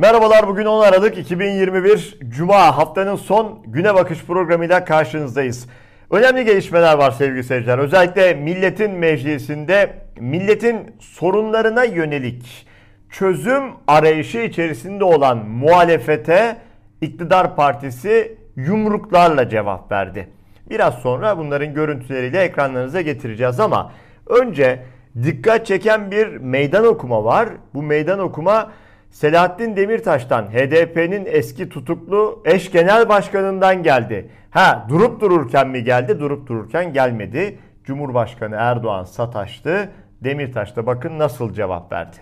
Merhabalar bugün 10 Aralık 2021 Cuma haftanın son güne bakış programıyla karşınızdayız. Önemli gelişmeler var sevgili seyirciler. Özellikle milletin meclisinde milletin sorunlarına yönelik çözüm arayışı içerisinde olan muhalefete iktidar partisi yumruklarla cevap verdi. Biraz sonra bunların görüntüleriyle ekranlarınıza getireceğiz ama önce dikkat çeken bir meydan okuma var. Bu meydan okuma Selahattin Demirtaş'tan HDP'nin eski tutuklu eş genel başkanından geldi. Ha durup dururken mi geldi? Durup dururken gelmedi. Cumhurbaşkanı Erdoğan sataştı. Demirtaş da bakın nasıl cevap verdi.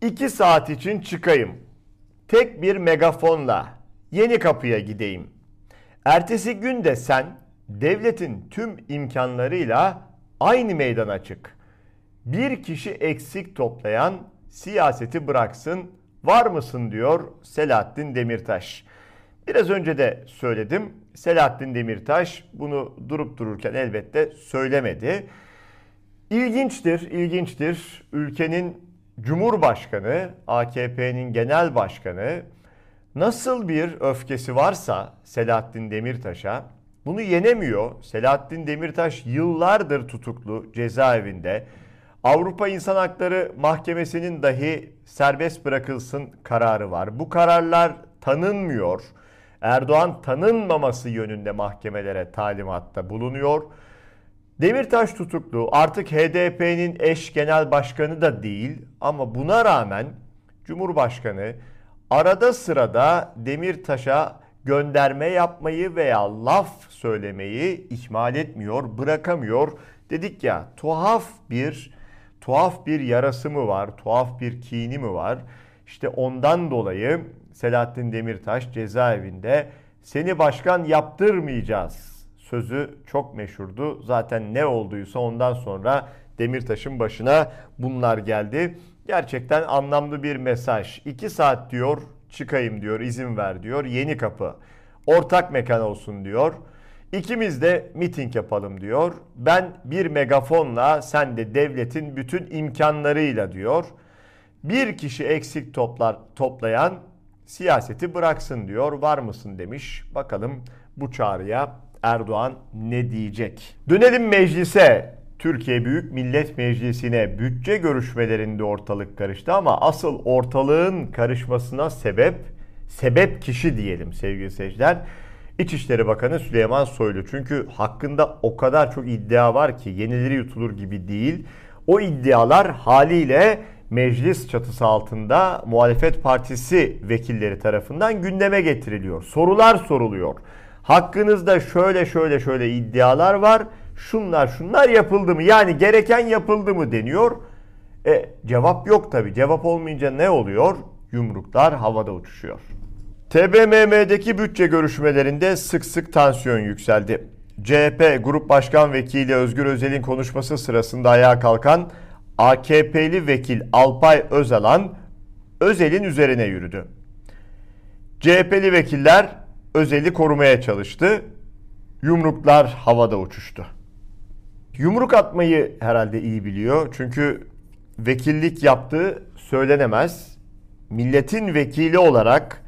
İki saat için çıkayım. Tek bir megafonla yeni kapıya gideyim. Ertesi gün de sen devletin tüm imkanlarıyla aynı meydana çık. Bir kişi eksik toplayan siyaseti bıraksın var mısın diyor Selahattin Demirtaş. Biraz önce de söyledim. Selahattin Demirtaş bunu durup dururken elbette söylemedi. İlginçtir, ilginçtir. Ülkenin Cumhurbaşkanı, AKP'nin genel başkanı nasıl bir öfkesi varsa Selahattin Demirtaş'a bunu yenemiyor. Selahattin Demirtaş yıllardır tutuklu cezaevinde. Avrupa İnsan Hakları Mahkemesi'nin dahi serbest bırakılsın kararı var. Bu kararlar tanınmıyor. Erdoğan tanınmaması yönünde mahkemelere talimatta bulunuyor. Demirtaş tutuklu artık HDP'nin eş genel başkanı da değil ama buna rağmen Cumhurbaşkanı arada sırada Demirtaş'a gönderme yapmayı veya laf söylemeyi ihmal etmiyor, bırakamıyor. Dedik ya tuhaf bir tuhaf bir yarası mı var, tuhaf bir kini mi var? İşte ondan dolayı Selahattin Demirtaş cezaevinde seni başkan yaptırmayacağız sözü çok meşhurdu. Zaten ne olduysa ondan sonra Demirtaş'ın başına bunlar geldi. Gerçekten anlamlı bir mesaj. İki saat diyor çıkayım diyor izin ver diyor yeni kapı. Ortak mekan olsun diyor. İkimiz de miting yapalım diyor. Ben bir megafonla sen de devletin bütün imkanlarıyla diyor. Bir kişi eksik toplar toplayan siyaseti bıraksın diyor. Var mısın demiş. Bakalım bu çağrıya Erdoğan ne diyecek? Dönelim meclise. Türkiye Büyük Millet Meclisi'ne bütçe görüşmelerinde ortalık karıştı ama asıl ortalığın karışmasına sebep sebep kişi diyelim sevgili seyirciler. İçişleri Bakanı Süleyman Soylu. Çünkü hakkında o kadar çok iddia var ki yenileri yutulur gibi değil. O iddialar haliyle meclis çatısı altında muhalefet partisi vekilleri tarafından gündeme getiriliyor. Sorular soruluyor. Hakkınızda şöyle şöyle şöyle iddialar var. Şunlar şunlar yapıldı mı? Yani gereken yapıldı mı deniyor. E, cevap yok tabi. Cevap olmayınca ne oluyor? Yumruklar havada uçuşuyor. TBMM'deki bütçe görüşmelerinde sık sık tansiyon yükseldi. CHP Grup Başkan Vekili Özgür Özel'in konuşması sırasında ayağa kalkan AKP'li vekil Alpay Özalan Özel'in üzerine yürüdü. CHP'li vekiller Özel'i korumaya çalıştı. Yumruklar havada uçuştu. Yumruk atmayı herhalde iyi biliyor. Çünkü vekillik yaptığı söylenemez. Milletin vekili olarak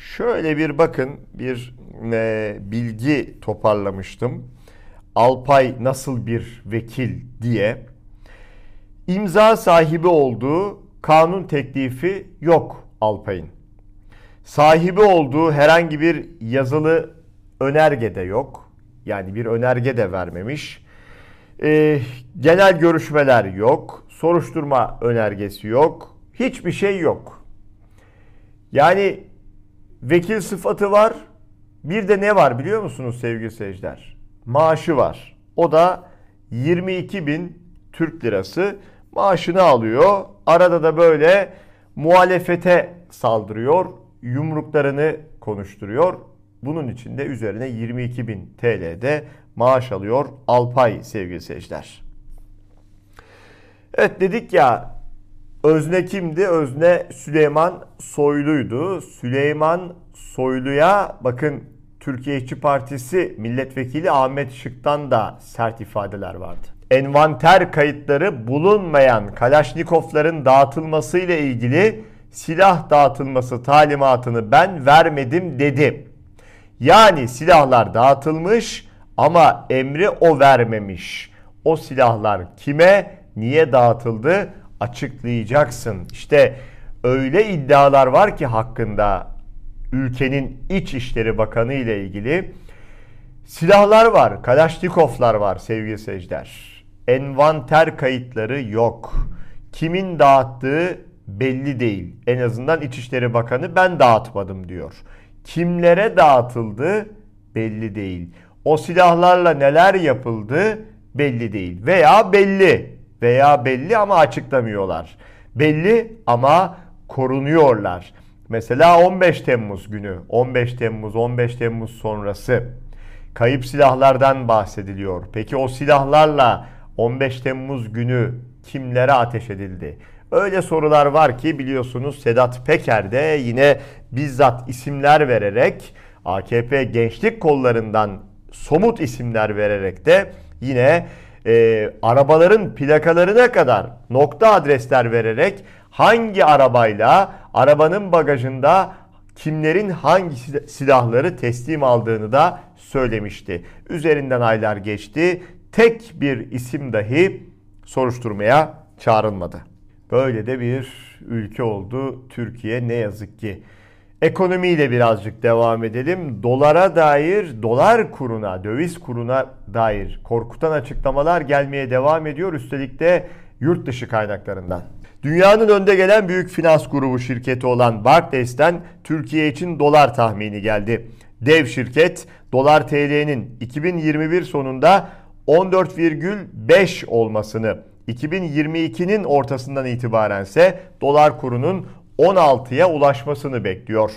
Şöyle bir bakın bir e, bilgi toparlamıştım. Alpay nasıl bir vekil diye. İmza sahibi olduğu kanun teklifi yok Alpay'ın. Sahibi olduğu herhangi bir yazılı önerge de yok. Yani bir önerge de vermemiş. E, genel görüşmeler yok. Soruşturma önergesi yok. Hiçbir şey yok. Yani Vekil sıfatı var. Bir de ne var biliyor musunuz sevgili seyirciler? Maaşı var. O da 22 bin Türk lirası maaşını alıyor. Arada da böyle muhalefete saldırıyor. Yumruklarını konuşturuyor. Bunun için de üzerine 22 bin TL'de maaş alıyor Alpay sevgili seyirciler. Evet dedik ya Özne kimdi? Özne Süleyman Soylu'ydu. Süleyman Soylu'ya bakın Türkiye İşçi Partisi milletvekili Ahmet Şık'tan da sert ifadeler vardı. Envanter kayıtları bulunmayan Kalaşnikovların dağıtılması ile ilgili silah dağıtılması talimatını ben vermedim dedi. Yani silahlar dağıtılmış ama emri o vermemiş. O silahlar kime, niye dağıtıldı açıklayacaksın. İşte öyle iddialar var ki hakkında ülkenin İçişleri Bakanı ile ilgili silahlar var, Kalaşnikovlar var sevgili seyirciler. Envanter kayıtları yok. Kimin dağıttığı belli değil. En azından İçişleri Bakanı ben dağıtmadım diyor. Kimlere dağıtıldı belli değil. O silahlarla neler yapıldı belli değil. Veya belli veya belli ama açıklamıyorlar. Belli ama korunuyorlar. Mesela 15 Temmuz günü, 15 Temmuz, 15 Temmuz sonrası kayıp silahlardan bahsediliyor. Peki o silahlarla 15 Temmuz günü kimlere ateş edildi? Öyle sorular var ki biliyorsunuz Sedat Peker de yine bizzat isimler vererek AKP gençlik kollarından somut isimler vererek de yine e, arabaların plakalarına kadar nokta adresler vererek hangi arabayla arabanın bagajında kimlerin hangi silahları teslim aldığını da söylemişti. Üzerinden aylar geçti. Tek bir isim dahi soruşturmaya çağrılmadı. Böyle de bir ülke oldu Türkiye ne yazık ki. Ekonomiyle birazcık devam edelim. Dolara dair, dolar kuruna, döviz kuruna dair korkutan açıklamalar gelmeye devam ediyor. Üstelik de yurt dışı kaynaklarından. Dünyanın önde gelen büyük finans grubu şirketi olan Barclays'ten Türkiye için dolar tahmini geldi. Dev şirket dolar TL'nin 2021 sonunda 14,5 olmasını, 2022'nin ortasından itibaren ise dolar kurunun 16'ya ulaşmasını bekliyor.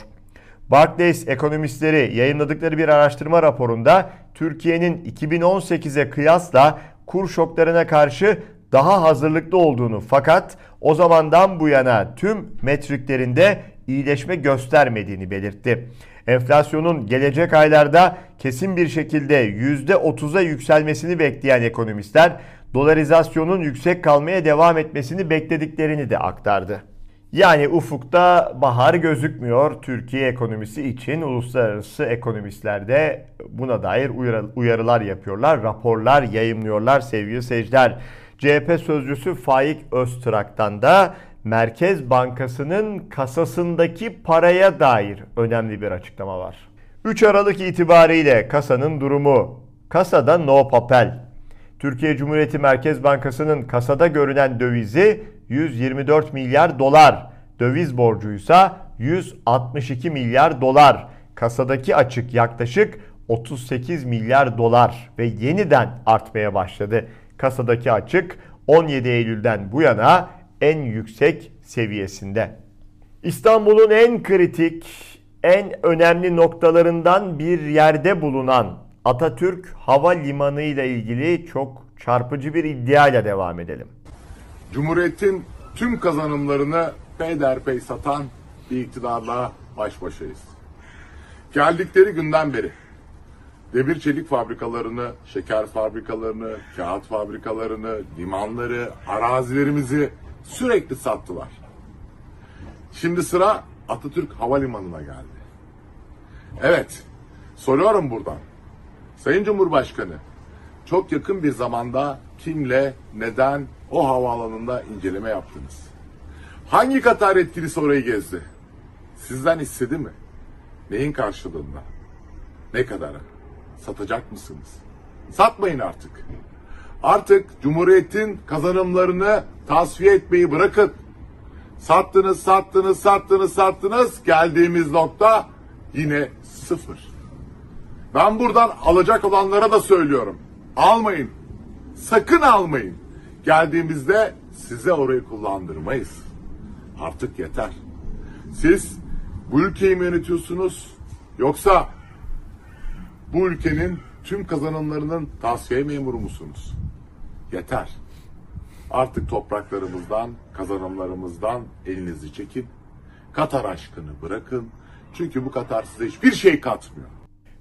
Barclays ekonomistleri yayınladıkları bir araştırma raporunda Türkiye'nin 2018'e kıyasla kur şoklarına karşı daha hazırlıklı olduğunu fakat o zamandan bu yana tüm metriklerinde iyileşme göstermediğini belirtti. Enflasyonun gelecek aylarda kesin bir şekilde %30'a yükselmesini bekleyen ekonomistler dolarizasyonun yüksek kalmaya devam etmesini beklediklerini de aktardı. Yani ufukta bahar gözükmüyor Türkiye ekonomisi için. Uluslararası ekonomistler de buna dair uyarılar yapıyorlar, raporlar yayımlıyorlar sevgili seyirciler. CHP sözcüsü Faik Öztrak'tan da Merkez Bankası'nın kasasındaki paraya dair önemli bir açıklama var. 3 Aralık itibariyle kasanın durumu. Kasada no papel. Türkiye Cumhuriyeti Merkez Bankası'nın kasada görünen dövizi 124 milyar dolar. Döviz borcuysa 162 milyar dolar. Kasadaki açık yaklaşık 38 milyar dolar ve yeniden artmaya başladı. Kasadaki açık 17 Eylül'den bu yana en yüksek seviyesinde. İstanbul'un en kritik, en önemli noktalarından bir yerde bulunan Atatürk Havalimanı ile ilgili çok çarpıcı bir iddia ile devam edelim. Cumhuriyetin tüm kazanımlarını peyderpey satan bir iktidarla baş başayız. Geldikleri günden beri demir çelik fabrikalarını, şeker fabrikalarını, kağıt fabrikalarını, limanları, arazilerimizi sürekli sattılar. Şimdi sıra Atatürk Havalimanı'na geldi. Evet, soruyorum buradan. Sayın Cumhurbaşkanı, çok yakın bir zamanda kimle, neden o havaalanında inceleme yaptınız? Hangi Katar yetkilisi orayı gezdi? Sizden istedi mi? Neyin karşılığında? Ne kadara? Satacak mısınız? Satmayın artık. Artık Cumhuriyet'in kazanımlarını tasfiye etmeyi bırakın. Sattınız, sattınız, sattınız, sattınız. Geldiğimiz nokta yine sıfır. Ben buradan alacak olanlara da söylüyorum. Almayın. Sakın almayın. Geldiğimizde size orayı kullandırmayız. Artık yeter. Siz bu ülkeyi mi yönetiyorsunuz? Yoksa bu ülkenin tüm kazanımlarının tasfiye memuru musunuz? Yeter. Artık topraklarımızdan, kazanımlarımızdan elinizi çekin. Katar aşkını bırakın. Çünkü bu Katar size hiçbir şey katmıyor.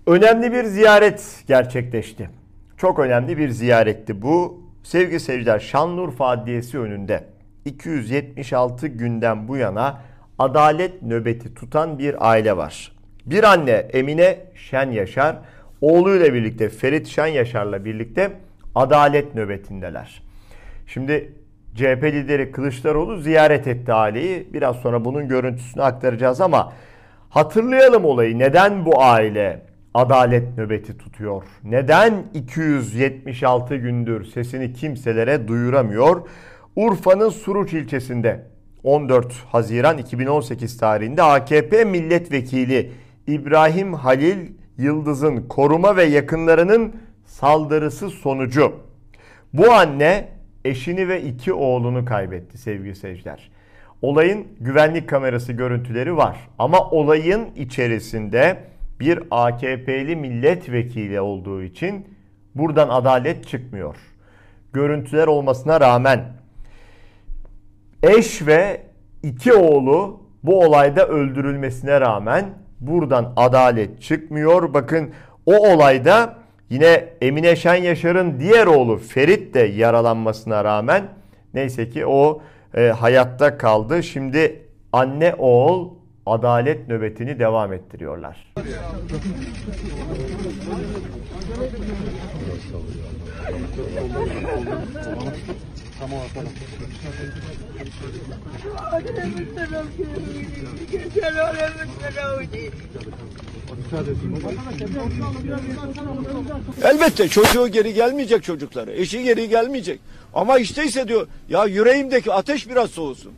Önemli bir ziyaret gerçekleşti. Çok önemli bir ziyaretti bu. Sevgili seyirciler Şanlıurfa Adliyesi önünde 276 günden bu yana adalet nöbeti tutan bir aile var. Bir anne Emine Şen Yaşar, oğluyla birlikte Ferit Şen Yaşar'la birlikte adalet nöbetindeler. Şimdi CHP lideri Kılıçdaroğlu ziyaret etti aileyi. Biraz sonra bunun görüntüsünü aktaracağız ama hatırlayalım olayı. Neden bu aile adalet nöbeti tutuyor? Neden 276 gündür sesini kimselere duyuramıyor? Urfa'nın Suruç ilçesinde 14 Haziran 2018 tarihinde AKP milletvekili İbrahim Halil Yıldız'ın koruma ve yakınlarının saldırısı sonucu bu anne eşini ve iki oğlunu kaybetti sevgili seyirciler. Olayın güvenlik kamerası görüntüleri var ama olayın içerisinde bir AKP'li milletvekili olduğu için buradan adalet çıkmıyor. Görüntüler olmasına rağmen eş ve iki oğlu bu olayda öldürülmesine rağmen buradan adalet çıkmıyor. Bakın o olayda yine Emine Şen Yaşar'ın diğer oğlu Ferit de yaralanmasına rağmen neyse ki o e, hayatta kaldı. Şimdi anne oğul adalet nöbetini devam ettiriyorlar. Elbette çocuğu geri gelmeyecek çocukları. Eşi geri gelmeyecek. Ama işteyse diyor ya yüreğimdeki ateş biraz soğusun.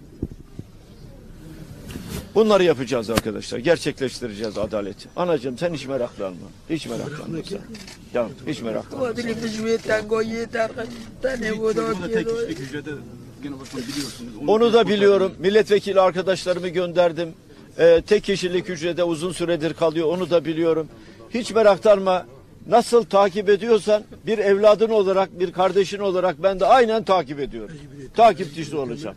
Bunları yapacağız arkadaşlar. Gerçekleştireceğiz adaleti. Anacığım sen hiç meraklanma. Hiç meraklanma sen. Ya hiç meraklanma. Wadili mjwe tango yeter tane bu da Onu da biliyorum. Milletvekili arkadaşlarımı gönderdim. Ee, tek kişilik hücrede uzun süredir kalıyor. Onu da biliyorum. Hiç meraklanma. Nasıl takip ediyorsan bir evladın olarak, bir kardeşin olarak ben de aynen takip ediyorum. Takipçisi olacağım.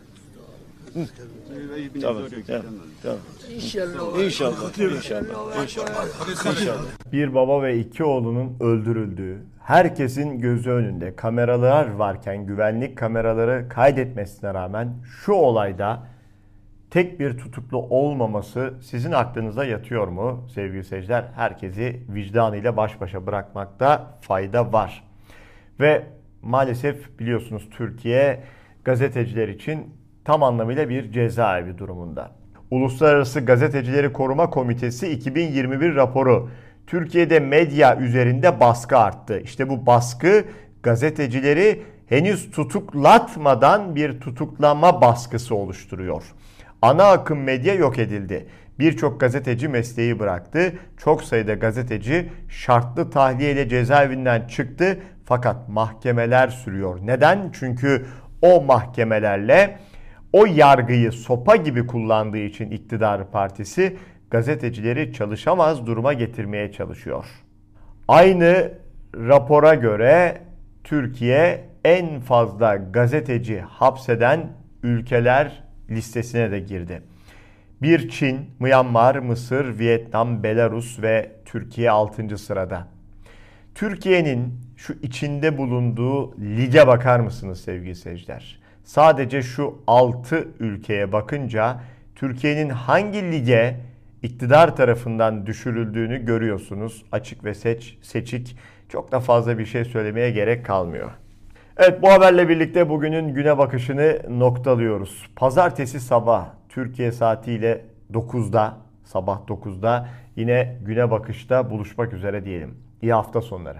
Tamam, tamam, tamam. inşallah. İnşallah, inşallah, inşallah. İnşallah. Bir baba ve iki oğlunun öldürüldüğü, herkesin gözü önünde kameralar varken güvenlik kameraları kaydetmesine rağmen şu olayda tek bir tutuklu olmaması sizin aklınıza yatıyor mu sevgili seyirciler? Herkesi vicdanıyla baş başa bırakmakta fayda var. Ve maalesef biliyorsunuz Türkiye gazeteciler için tam anlamıyla bir cezaevi durumunda. Uluslararası Gazetecileri Koruma Komitesi 2021 raporu Türkiye'de medya üzerinde baskı arttı. İşte bu baskı gazetecileri henüz tutuklatmadan bir tutuklama baskısı oluşturuyor. Ana akım medya yok edildi. Birçok gazeteci mesleği bıraktı. Çok sayıda gazeteci şartlı tahliyeyle cezaevinden çıktı fakat mahkemeler sürüyor. Neden? Çünkü o mahkemelerle o yargıyı sopa gibi kullandığı için iktidar partisi gazetecileri çalışamaz duruma getirmeye çalışıyor. Aynı rapora göre Türkiye en fazla gazeteci hapseden ülkeler listesine de girdi. Bir Çin, Myanmar, Mısır, Vietnam, Belarus ve Türkiye 6. sırada. Türkiye'nin şu içinde bulunduğu lige bakar mısınız sevgili seyirciler? Sadece şu 6 ülkeye bakınca Türkiye'nin hangi lige iktidar tarafından düşürüldüğünü görüyorsunuz. Açık ve seç, seçik çok da fazla bir şey söylemeye gerek kalmıyor. Evet bu haberle birlikte bugünün güne bakışını noktalıyoruz. Pazartesi sabah Türkiye saatiyle 9'da sabah 9'da yine güne bakışta buluşmak üzere diyelim. İyi hafta sonları.